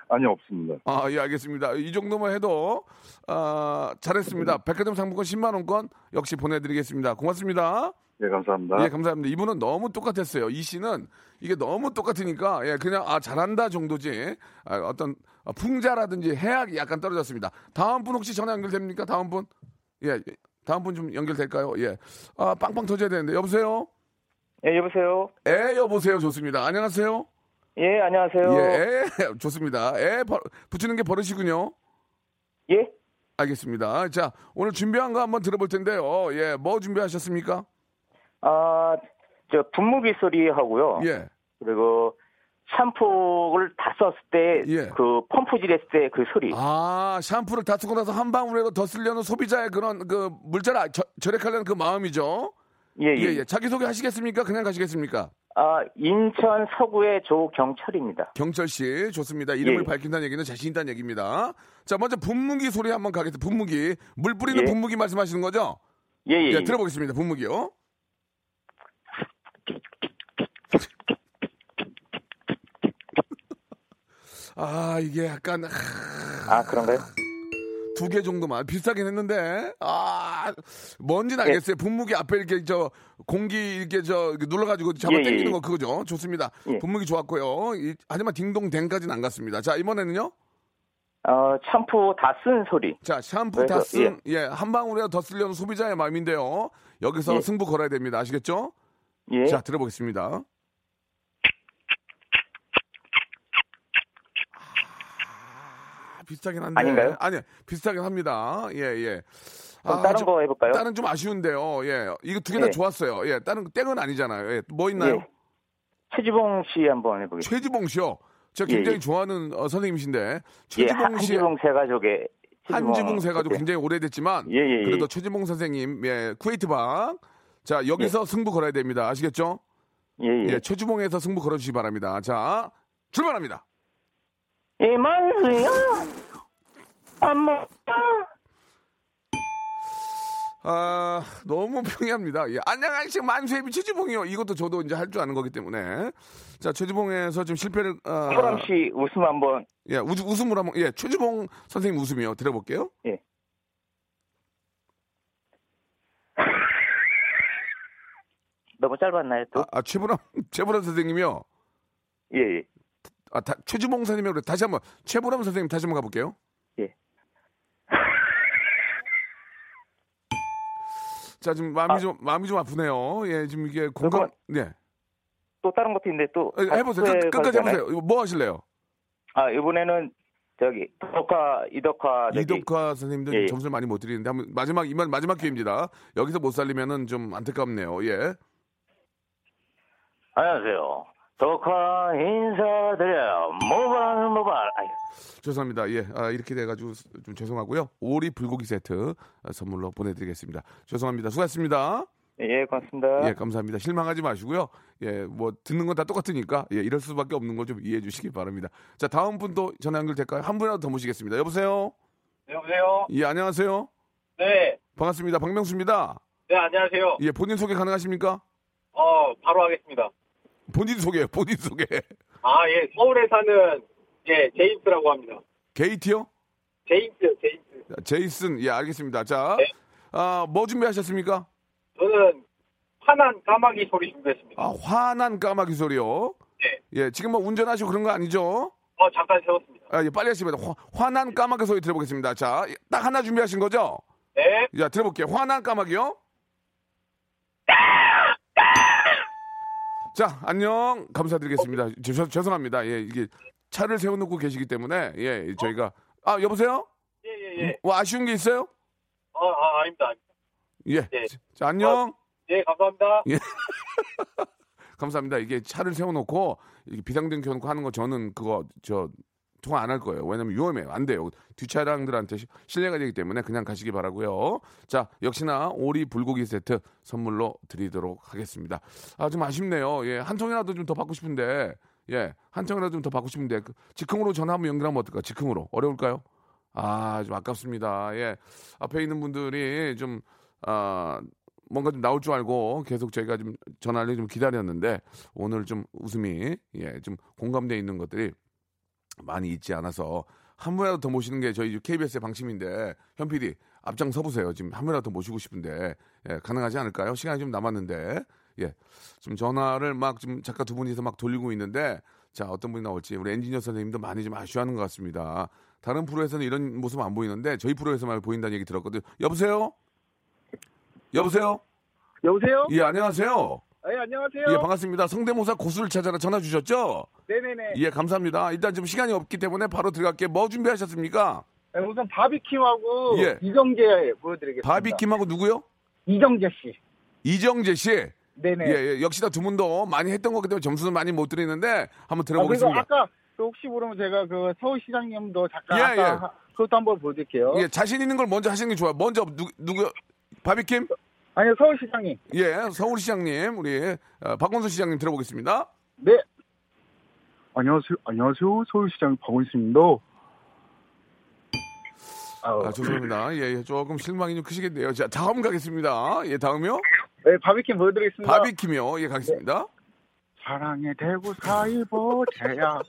[SPEAKER 5] 아니 없습니다.
[SPEAKER 1] 아, 예, 알겠습니다. 이 정도만 해도 아, 잘했습니다. 백화점 상품권 10만 원권 역시 보내드리겠습니다. 고맙습니다.
[SPEAKER 5] 예, 감사합니다.
[SPEAKER 1] 예, 감사합니다. 이분은 너무 똑같았어요. 이 씨는 이게 너무 똑같으니까 예, 그냥 아 잘한다 정도지 아, 어떤 아, 풍자라든지 해악이 약간 떨어졌습니다. 다음 분 혹시 전화 연결됩니까? 다음 분? 예, 다음 분 좀 연결될까요? 예, 아 빵빵 터져야 되는데 여보세요?
[SPEAKER 8] 예, 여보세요.
[SPEAKER 1] 에 여보세요. 좋습니다. 안녕하세요.
[SPEAKER 8] 예, 안녕하세요.
[SPEAKER 1] 예, 에, [LAUGHS] 좋습니다. 에 버- 붙이는 게 버릇이군요.
[SPEAKER 8] 예?
[SPEAKER 1] 알겠습니다. 자, 오늘 준비한 거 한번 들어볼 텐데요. 예, 뭐 준비하셨습니까?
[SPEAKER 8] 아, 저 분무기 소리 하고요.
[SPEAKER 1] 예,
[SPEAKER 8] 그리고 샴푸를 다 썼을 때
[SPEAKER 1] 예.
[SPEAKER 8] 그 펌프질 했을 때 그 소리.
[SPEAKER 1] 아, 샴푸를 다 쓰고 나서 한 방울이라도 더 쓰려는 소비자의 그런 그 물자를 아- 저- 절약하려는 그 마음이죠.
[SPEAKER 8] 예, 예.
[SPEAKER 1] 예, 예. 자기소개 하시겠습니까? 그냥 가시겠습니까?
[SPEAKER 8] 아, 인천 서구의 조경철입니다.
[SPEAKER 1] 경철 씨, 좋습니다. 이름을
[SPEAKER 8] 예.
[SPEAKER 1] 밝힌다는 얘기는 자신 있다는 얘기입니다. 자, 먼저 분무기 소리 한번 가겠습니다. 분무기. 물 뿌리는
[SPEAKER 8] 예.
[SPEAKER 1] 분무기 말씀하시는 거죠?
[SPEAKER 8] 예, 예.
[SPEAKER 1] 예, 들어보겠습니다. 분무기요. [LAUGHS] 아, 이게 약간
[SPEAKER 8] 아, 그런가요?
[SPEAKER 1] 두 개 정도만 비슷하긴 했는데 아 뭔지는 알겠어요. 분무기 앞에 이렇게 저 공기 이렇게 저 눌러가지고 잡아
[SPEAKER 8] 예, 예,
[SPEAKER 1] 당기는
[SPEAKER 8] 예.
[SPEAKER 1] 거 그거죠. 좋습니다.
[SPEAKER 8] 예.
[SPEAKER 1] 분무기 좋았고요. 이- 하지만 딩동댕까지는 안 갔습니다. 자 이번에는요.
[SPEAKER 8] 어, 샴푸 다 쓴 소리.
[SPEAKER 1] 자 샴푸 다쓴예한 방울이라도 더 쓰려는 소비자의 마음인데요. 여기서
[SPEAKER 8] 예.
[SPEAKER 1] 승부 걸어야 됩니다. 아시겠죠?
[SPEAKER 8] 예.
[SPEAKER 1] 자 들어보겠습니다. 비슷하긴 한데
[SPEAKER 8] 아닌가요?
[SPEAKER 1] 아니 비슷하긴 합니다. 예 예. 아,
[SPEAKER 8] 다른
[SPEAKER 1] 좀-
[SPEAKER 8] 거 해볼까요?
[SPEAKER 1] 다른 좀 아쉬운데요. 예. 이거 두 개다
[SPEAKER 8] 예.
[SPEAKER 1] 좋았어요. 예. 다른 땡은 아니잖아요. 예. 뭐 있나요?
[SPEAKER 8] 예. 최지봉 씨 한번 해보겠습니다.
[SPEAKER 1] 최지봉 씨요. 제가
[SPEAKER 8] 예,
[SPEAKER 1] 굉장히
[SPEAKER 8] 예.
[SPEAKER 1] 좋아하는 어, 선생님이신데
[SPEAKER 8] 예,
[SPEAKER 1] 최지봉 씨
[SPEAKER 8] 한지봉 세 가족의
[SPEAKER 1] 한지봉 세
[SPEAKER 8] 어때요?
[SPEAKER 1] 굉장히 오래됐지만
[SPEAKER 8] 예, 예, 예.
[SPEAKER 1] 그래도 최지봉 선생님 예, 쿠웨이트 방. 자, 여기서 승부 걸어야 됩니다. 아시겠죠?
[SPEAKER 8] 예, 예.
[SPEAKER 1] 예, 최주봉에서 승부 걸어 주시기 바랍니다. 자, 출발합니다.
[SPEAKER 8] 예, 만수야. 엄마.
[SPEAKER 1] 아, 너무 평이합니다. 예, 안녕하세요. 만수의 최주봉이요. 이것도 저도 이제 할 줄 아는 거기 때문에. 자, 최주봉에서 좀 실패를 아,
[SPEAKER 8] 호람 씨 웃음 한번.
[SPEAKER 1] 예, 우, 웃음으로 한번, 예, 최주봉 선생님 웃음이요. 들어볼게요.
[SPEAKER 8] 예. [LAUGHS] 너무 짧았나요, 또?
[SPEAKER 1] 아, 아 최보람, [LAUGHS] 최보람 선생님이요.
[SPEAKER 8] 예, 예.
[SPEAKER 1] 아, 다, 최주봉 선생님이 그래. 다시 한 번, 최보람 선생님 다시 한번 가볼게요.
[SPEAKER 8] 예. [LAUGHS]
[SPEAKER 1] 자, 지금 마음이 좀, 마음이 좀 아프네요. 예, 지금 이게 공감, 예.
[SPEAKER 8] 또 다른 것도 있는데 또.
[SPEAKER 1] 예, 해보세요. 끝, 끝까지. 해보세요. 뭐 하실래요?
[SPEAKER 8] 아, 이번에는 저기, 덕화, 이덕화, 저기.
[SPEAKER 1] 이덕화 선생님도
[SPEAKER 8] 예, 예.
[SPEAKER 1] 점수를 많이 못 드리는데 한번 마지막 이만 마지막 기회입니다. 여기서 못 살리면은 좀 안타깝네요. 예.
[SPEAKER 8] 안녕하세요. 독화 인사드려요. 모발 모발. 아유.
[SPEAKER 1] 죄송합니다. 예, 아, 이렇게 돼가지고 좀 죄송하고요. 오리 불고기 세트 아, 선물로 보내드리겠습니다. 죄송합니다. 수고하셨습니다.
[SPEAKER 8] 예, 고맙습니다.
[SPEAKER 1] 예, 감사합니다. 실망하지 마시고요. 예, 뭐 듣는 건 다 똑같으니까 예, 이럴 수밖에 없는 거좀 이해해 주시기 바랍니다. 자, 다음 분도 전화 연결될까요? 한 분이라도 더 모시겠습니다. 여보세요.
[SPEAKER 9] 여보세요?
[SPEAKER 1] 예, 안녕하세요.
[SPEAKER 9] 네.
[SPEAKER 1] 반갑습니다. 박명수입니다.
[SPEAKER 9] 네, 안녕하세요.
[SPEAKER 1] 예, 본인 소개 가능하십니까?
[SPEAKER 9] 어, 바로 하겠습니다.
[SPEAKER 1] 본인 소개, 본인 소개.
[SPEAKER 9] 아, 예. 서울에 사는, 예, 제임스라고 합니다.
[SPEAKER 1] 게이트요?
[SPEAKER 9] 제임스.
[SPEAKER 1] 자, 제이슨, 예, 알겠습니다. 자,
[SPEAKER 9] 네.
[SPEAKER 1] 아, 뭐 준비하셨습니까?
[SPEAKER 9] 저는 화난 까마귀 소리 준비했습니다.
[SPEAKER 1] 아, 화난 까마귀 소리요.
[SPEAKER 9] 네.
[SPEAKER 1] 예, 지금 뭐 운전하시고 그런 거 아니죠?
[SPEAKER 9] 어, 잠깐 세웠습니다.
[SPEAKER 1] 아, 예, 빨리 하시면 화, 화난 까마귀 소리 들어보겠습니다. 자, 딱 하나 준비하신 거죠?
[SPEAKER 9] 네.
[SPEAKER 1] 자, 들어볼게요. 화난 까마귀요. 자, 안녕. 감사드리겠습니다. 죄- 죄송합니다. 예, 이게 차를 세워놓고 계시기 때문에, 예, 저희가. 아, 여보세요?
[SPEAKER 9] 예, 예, 예.
[SPEAKER 1] 뭐 아쉬운 게 있어요?
[SPEAKER 9] 어, 아, 아닙니다. 아닙니다.
[SPEAKER 1] 예.
[SPEAKER 9] 네.
[SPEAKER 1] 자, 안녕.
[SPEAKER 9] 예, 감사합니다.
[SPEAKER 1] 예. [LAUGHS] 감사합니다. 이게 차를 세워놓고 이렇게 비상등 켜놓고 하는 거 저는 그거 저 통화 안 할 거예요. 왜냐면 위험해요. 안 돼요. 뒷차량들한테 시- 신뢰가 되기 때문에 그냥 가시기 바라고요. 자, 역시나 오리 불고기 세트 선물로 드리도록 하겠습니다. 아, 좀 아쉽네요. 예, 한 통이라도 좀 더 받고 싶은데, 예, 한 통이라도 좀 더 받고 싶은데, 그 즉흥으로 전화 한번 연결하면 어떨까? 즉흥으로. 어려울까요? 아, 좀 아깝습니다. 예. 앞에 있는 분들이 좀, 아, 뭔가 좀 나올 줄 알고 계속 저희가 좀 전화를 좀 기다렸는데 오늘 좀 웃음이 예, 좀 공감돼 있는 것들이 많이 있지 않아서 한 분이라도 더 모시는 게 저희 KBS의 방침인데 현 PD 앞장 서보세요. 지금 한 분이라도 더 모시고 싶은데 예, 가능하지 않을까요? 시간이 좀 남았는데 예, 좀 전화를 막좀 작가 두 분이서 막 돌리고 있는데 자 어떤 분이 나올지 우리 엔지니어 선생님도 많이 좀 아쉬워하는 것 같습니다. 다른 프로에서는 이런 모습 안 보이는데 저희 프로에서만 보인다는 얘기 들었거든요. 여보세요? 여보세요?
[SPEAKER 10] 여보세요?
[SPEAKER 1] 예, 안녕하세요.
[SPEAKER 10] 네, 안녕하세요.
[SPEAKER 1] 예, 반갑습니다. 성대모사 고수를 찾아라 전화 주셨죠?
[SPEAKER 10] 네네네.
[SPEAKER 1] 예, 감사합니다. 일단 좀 시간이 없기 때문에 바로 들어갈게요. 뭐 준비하셨습니까?
[SPEAKER 10] 네, 우선 바비킴하고
[SPEAKER 1] 예.
[SPEAKER 10] 이정재 보여드리겠습니다.
[SPEAKER 1] 바비킴하고 누구요?
[SPEAKER 10] 이정재 씨.
[SPEAKER 1] 이정재 씨.
[SPEAKER 10] 네네.
[SPEAKER 1] 예, 예, 역시나 두 분도 많이 했던 거기 때문에 점수는 많이 못 드리는데 한번
[SPEAKER 10] 아, 그리고
[SPEAKER 1] 들어보겠습니다.
[SPEAKER 10] 아까 그 혹시 모르면 제가 그 서울시장님도 잠깐
[SPEAKER 1] 예,
[SPEAKER 10] 아까
[SPEAKER 1] 예.
[SPEAKER 10] 하- 그것도 한번 보여드릴게요.
[SPEAKER 1] 예, 자신 있는 걸 먼저 하시는 게 좋아요. 먼저 누, 누구? 바비킴?
[SPEAKER 10] 아니요, 서울시장님.
[SPEAKER 1] 예, 서울시장님, 우리 어, 박원순 시장님 들어보겠습니다.
[SPEAKER 10] 네.
[SPEAKER 5] 안녕하세요. 안녕하세요. 서울시장 박원순입니다.
[SPEAKER 1] 아, 죄송합니다. 예, 예, 조금 실망이 좀 크시겠네요. 자, 다음 가겠습니다. 예, 다음이요?
[SPEAKER 10] 네, 바비킴 보여드리겠습니다.
[SPEAKER 1] 바비킴이요. 예, 가겠습니다.
[SPEAKER 5] 사랑의 대구 사이버제야.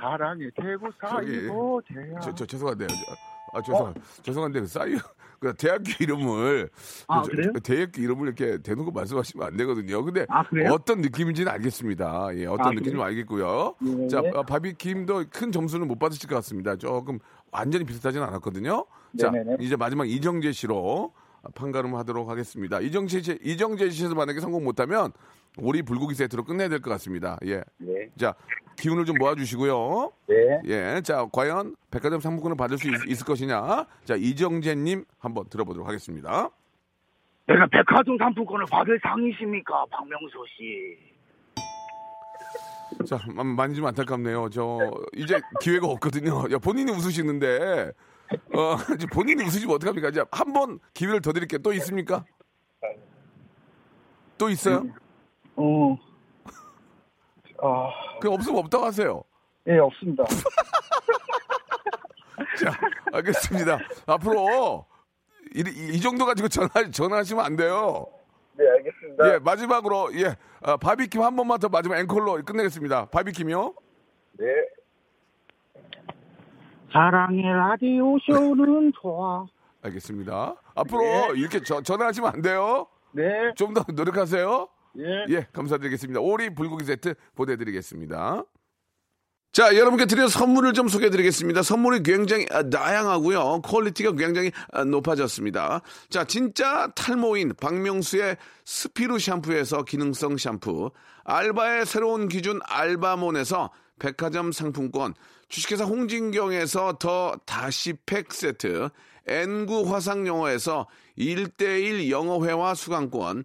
[SPEAKER 5] 사랑의 대구
[SPEAKER 1] 저기,
[SPEAKER 5] 사이버제야.
[SPEAKER 1] 저, 저 죄송한데요. 저- 아, 죄송, 죄송한데, 그 싸이, 그 대학교 이름을.
[SPEAKER 10] 아,
[SPEAKER 1] 저- 대학교 이름을 이렇게 대놓고 말씀하시면 안 되거든요. 근데
[SPEAKER 10] 아?
[SPEAKER 1] 어떤 느낌인지는 알겠습니다. 예, 어떤
[SPEAKER 10] 아,
[SPEAKER 1] 느낌인지? 알겠고요.
[SPEAKER 10] 네.
[SPEAKER 1] 자, 아, 바비킴도 큰 점수는 못 받으실 것 같습니다. 조금 완전히 비슷하진 않았거든요. 자,
[SPEAKER 10] 네네네.
[SPEAKER 1] 이제 마지막 이정재 씨로 판가름 하도록 하겠습니다. 이정재 씨, 이정재 씨에서 만약에 성공 못하면 오리 불고기 세트로 끝내야 될 것 같습니다. 예.
[SPEAKER 10] 네.
[SPEAKER 1] 자, 기운을 좀 모아주시고요.
[SPEAKER 10] 네.
[SPEAKER 1] 예, 자, 과연 백화점 상품권을 받을 수 있, 을 것이냐? 자, 이정재님 한번 들어보도록 하겠습니다.
[SPEAKER 10] 내가 백화점 상품권을 받을 상이십니까, 박명수 씨?
[SPEAKER 1] 자, 마- 많이 좀 안타깝네요. 저 이제 기회가 없거든요. 야, 본인이 웃으시는데, 어, 이제 본인이 웃으시면 어떡합니까? 이제 한 번 기회를 더 드릴게요. 또 있습니까? 또 있어요?
[SPEAKER 10] 어. 아,
[SPEAKER 1] 그 없으면 없다고 하세요.
[SPEAKER 10] 예, 없습니다. [LAUGHS]
[SPEAKER 1] 자, 알겠습니다. 앞으로 이, 이- 이 정도 가지고 전화 전화하시면 안 돼요.
[SPEAKER 10] 네, 알겠습니다.
[SPEAKER 1] 예, 마지막으로 예, 아, 바비킴 한 번만 더 마지막 앵콜로 끝내겠습니다. 바비킴이요.
[SPEAKER 10] 네. 사랑의 라디오 쇼는 [LAUGHS] 좋아.
[SPEAKER 1] 알겠습니다. 앞으로
[SPEAKER 10] 네.
[SPEAKER 1] 이렇게 저- 전화하시면 안 돼요.
[SPEAKER 10] 네.
[SPEAKER 1] 좀 더 노력하세요.
[SPEAKER 10] 예.
[SPEAKER 1] 예, 감사드리겠습니다. 오리 불고기 세트 보내드리겠습니다. 자, 여러분께 드린 선물을 좀 소개해 드리겠습니다. 선물이 굉장히 아, 다양하고요. 퀄리티가 굉장히 아, 높아졌습니다. 자, 진짜 탈모인 박명수의 스피루 샴푸에서 기능성 샴푸, 알바의 새로운 기준 알바몬에서 백화점 상품권, 주식회사 홍진경에서 더 다시 팩 세트, N구 화상영어에서 1대1 영어회화 수강권,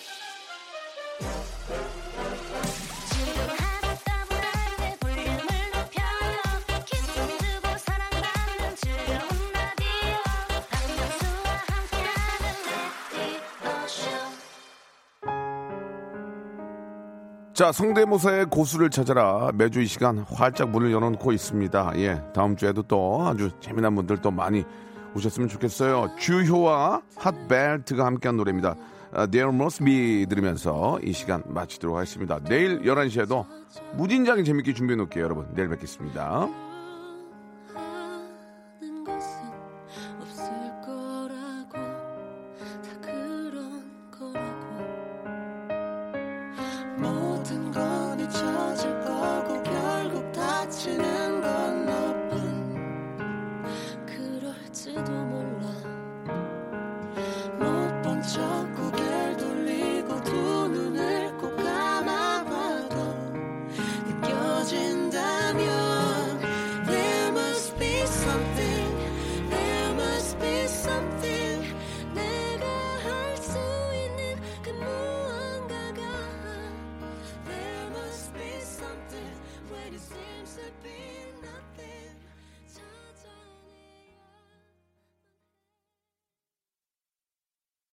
[SPEAKER 1] 자, 성대모사의 고수를 찾아라. 매주 이 시간 활짝 문을 열어놓고 있습니다. 예, 다음 주에도 또 아주 재미난 분들 또 많이 오셨으면 좋겠어요. 주효와 핫벨트가 함께한 노래입니다. 아, There Must Be 들으면서 이 시간 마치도록 하겠습니다. 내일 11시에도 무진장에 재밌게 준비해 놓을게요, 여러분. 내일 뵙겠습니다.